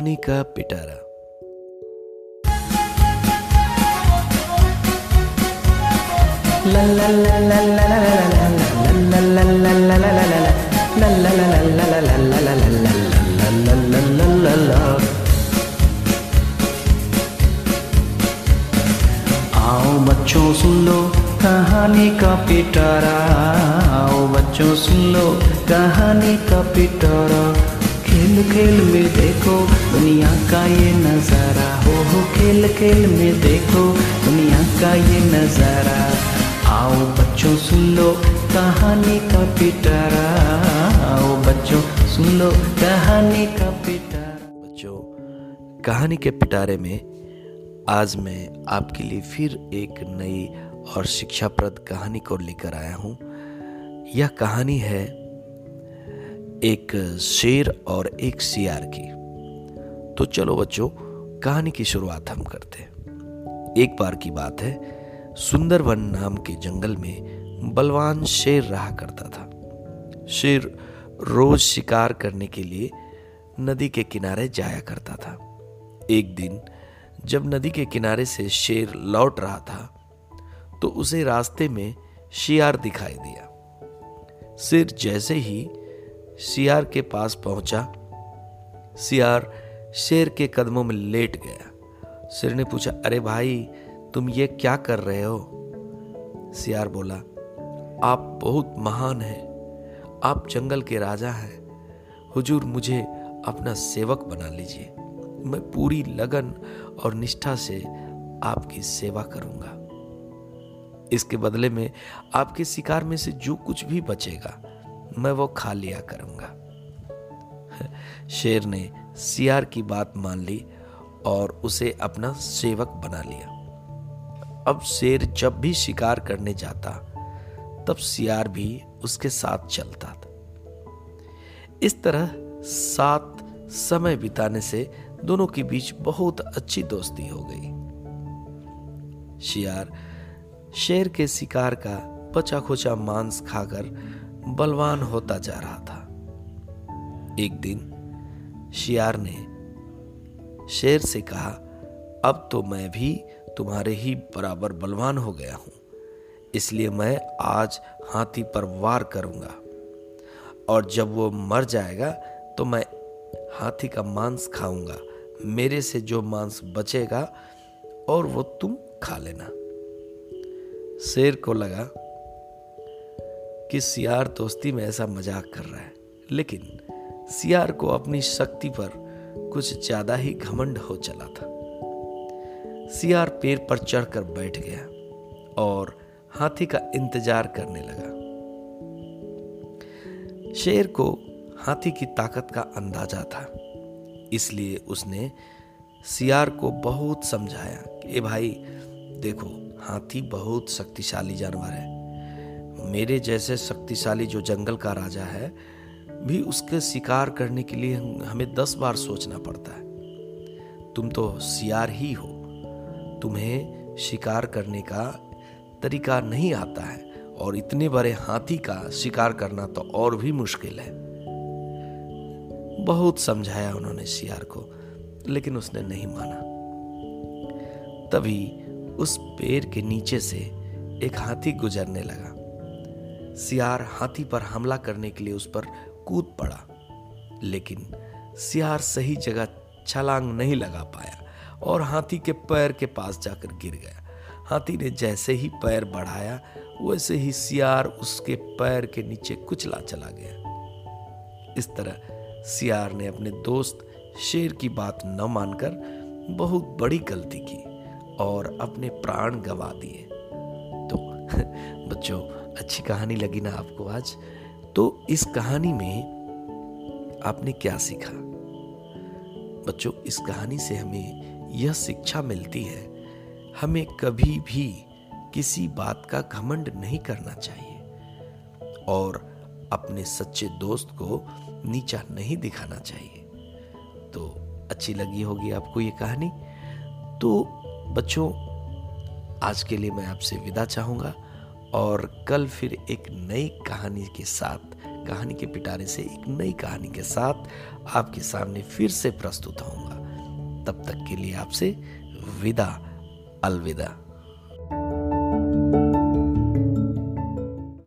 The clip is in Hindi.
कहानी का पिटारा आओ बच्चों सुन लो कहानी का पिटारा आओ बच्चों सुन लो कहानी का पिटारा खेल खेल में देखो, दुनिया का ये नज़ारा। हो हो, खेल खेल में देखो, दुनिया का ये नज़ारा। आओ बच्चों, सुन लो कहानी का पिटारा। आओ बच्चों, सुन लो कहानी का पिटारा। बच्चों, कहानी के पिटारे में आज मैं आपके लिए फिर एक नई और शिक्षाप्रद कहानी को लेकर आया हूँ। यह कहानी है एक शेर और एक सियार की। तो चलो बच्चों, कहानी की शुरुआत हम करते हैं। एक बार की बात है, सुंदरवन नाम के जंगल में बलवान शेर रहा करता था। शेर रोज शिकार करने के लिए नदी के किनारे जाया करता था। एक दिन, जब नदी के किनारे से शेर लौट रहा था तो उसे रास्ते में शियार दिखाई दिया। शेर जैसे ही शियार के पास पहुँचा। सियार शेर के कदमों में लेट गया। शेर ने पूछा, अरे भाई, तुम ये क्या कर रहे हो? सियार बोला, आप बहुत महान हैं। आप जंगल के राजा हैं। हुजूर, मुझे अपना सेवक बना लीजिए। मैं पूरी लगन और निष्ठा से आपकी सेवा करूँगा। इसके बदले में आपके शिकार में से जो कुछ भी बचेगा मैं वो खा लिया करूँगा। शेर ने सियार की बात मान ली और उसे अपना सेवक बना लिया। अब शेर जब भी शिकार करने जाता, तब सियार भी उसके साथ चलता था। इस तरह सात समय बिताने से दोनों के बीच बहुत अच्छी दोस्ती हो गई। शियार शेर के शिकार का बचा खोचा मांस खाकर बलवान होता जा रहा था। एक दिन शियार ने शेर से कहा, अब तो मैं भी तुम्हारे ही बराबर बलवान हो गया हूँ, इसलिए मैं आज हाथी पर वार करूँगा। और जब वो मर जाएगा तो मैं हाथी का मांस खाऊँगा, मेरे से जो मांस बचेगा और वो तुम खा लेना। शेर को लगा कि सियार दोस्ती में ऐसा मज़ाक कर रहा है। लेकिन सियार को अपनी शक्ति पर कुछ ज़्यादा ही घमंड हो चला था। सियार पेड़ पर चढ़कर बैठ गया और हाथी का इंतज़ार करने लगा। शेर को हाथी की ताकत का अंदाज़ा था, इसलिए उसने सियार को बहुत समझाया कि भाई, देखो, हाथी बहुत शक्तिशाली जानवर है। मेरे जैसे शक्तिशाली जो जंगल का राजा है, भी उसके शिकार करने के लिए हमें दस बार सोचना पड़ता है। तुम तो सियार ही हो। तुम्हें शिकार करने का तरीका नहीं आता है, और इतने बड़े हाथी का शिकार करना तो और भी मुश्किल है। बहुत समझाया उन्होंने सियार को, लेकिन उसने नहीं माना। तभी उस पेड़ के नीचे से एक हाथी गुजरने लगा। सियार हाथी पर हमला करने के लिए उस पर कूद पड़ा, लेकिन सियार सही जगह छलांग नहीं लगा पाया और हाथी के पैर के पास जाकर गिर गया। हाथी ने जैसे ही पैर बढ़ाया, वैसे ही सियार उसके पैर के नीचे कुचला चला गया। इस तरह सियार ने अपने दोस्त शेर की बात न मानकर बहुत बड़ी गलती की और अपने प्राण गवा दिए। बच्चों, अच्छी कहानी लगी ना आपको आज? तो इस कहानी में आपने क्या सीखा? बच्चों, इस कहानी से हमें यह शिक्षा मिलती है, हमें कभी भी किसी बात का घमंड नहीं करना चाहिए और अपने सच्चे दोस्त को नीचा नहीं दिखाना चाहिए। तो अच्छी लगी होगी आपको ये कहानी? तो बच्चों आज के लिए मैं आपसे विदा चाहूँगा और कल फिर एक नई कहानी के साथ, कहानी के पिटारे से एक नई कहानी के साथ आपके सामने फिर से प्रस्तुत होऊँगा। तब तक के लिए आपसे विदा, अलविदा।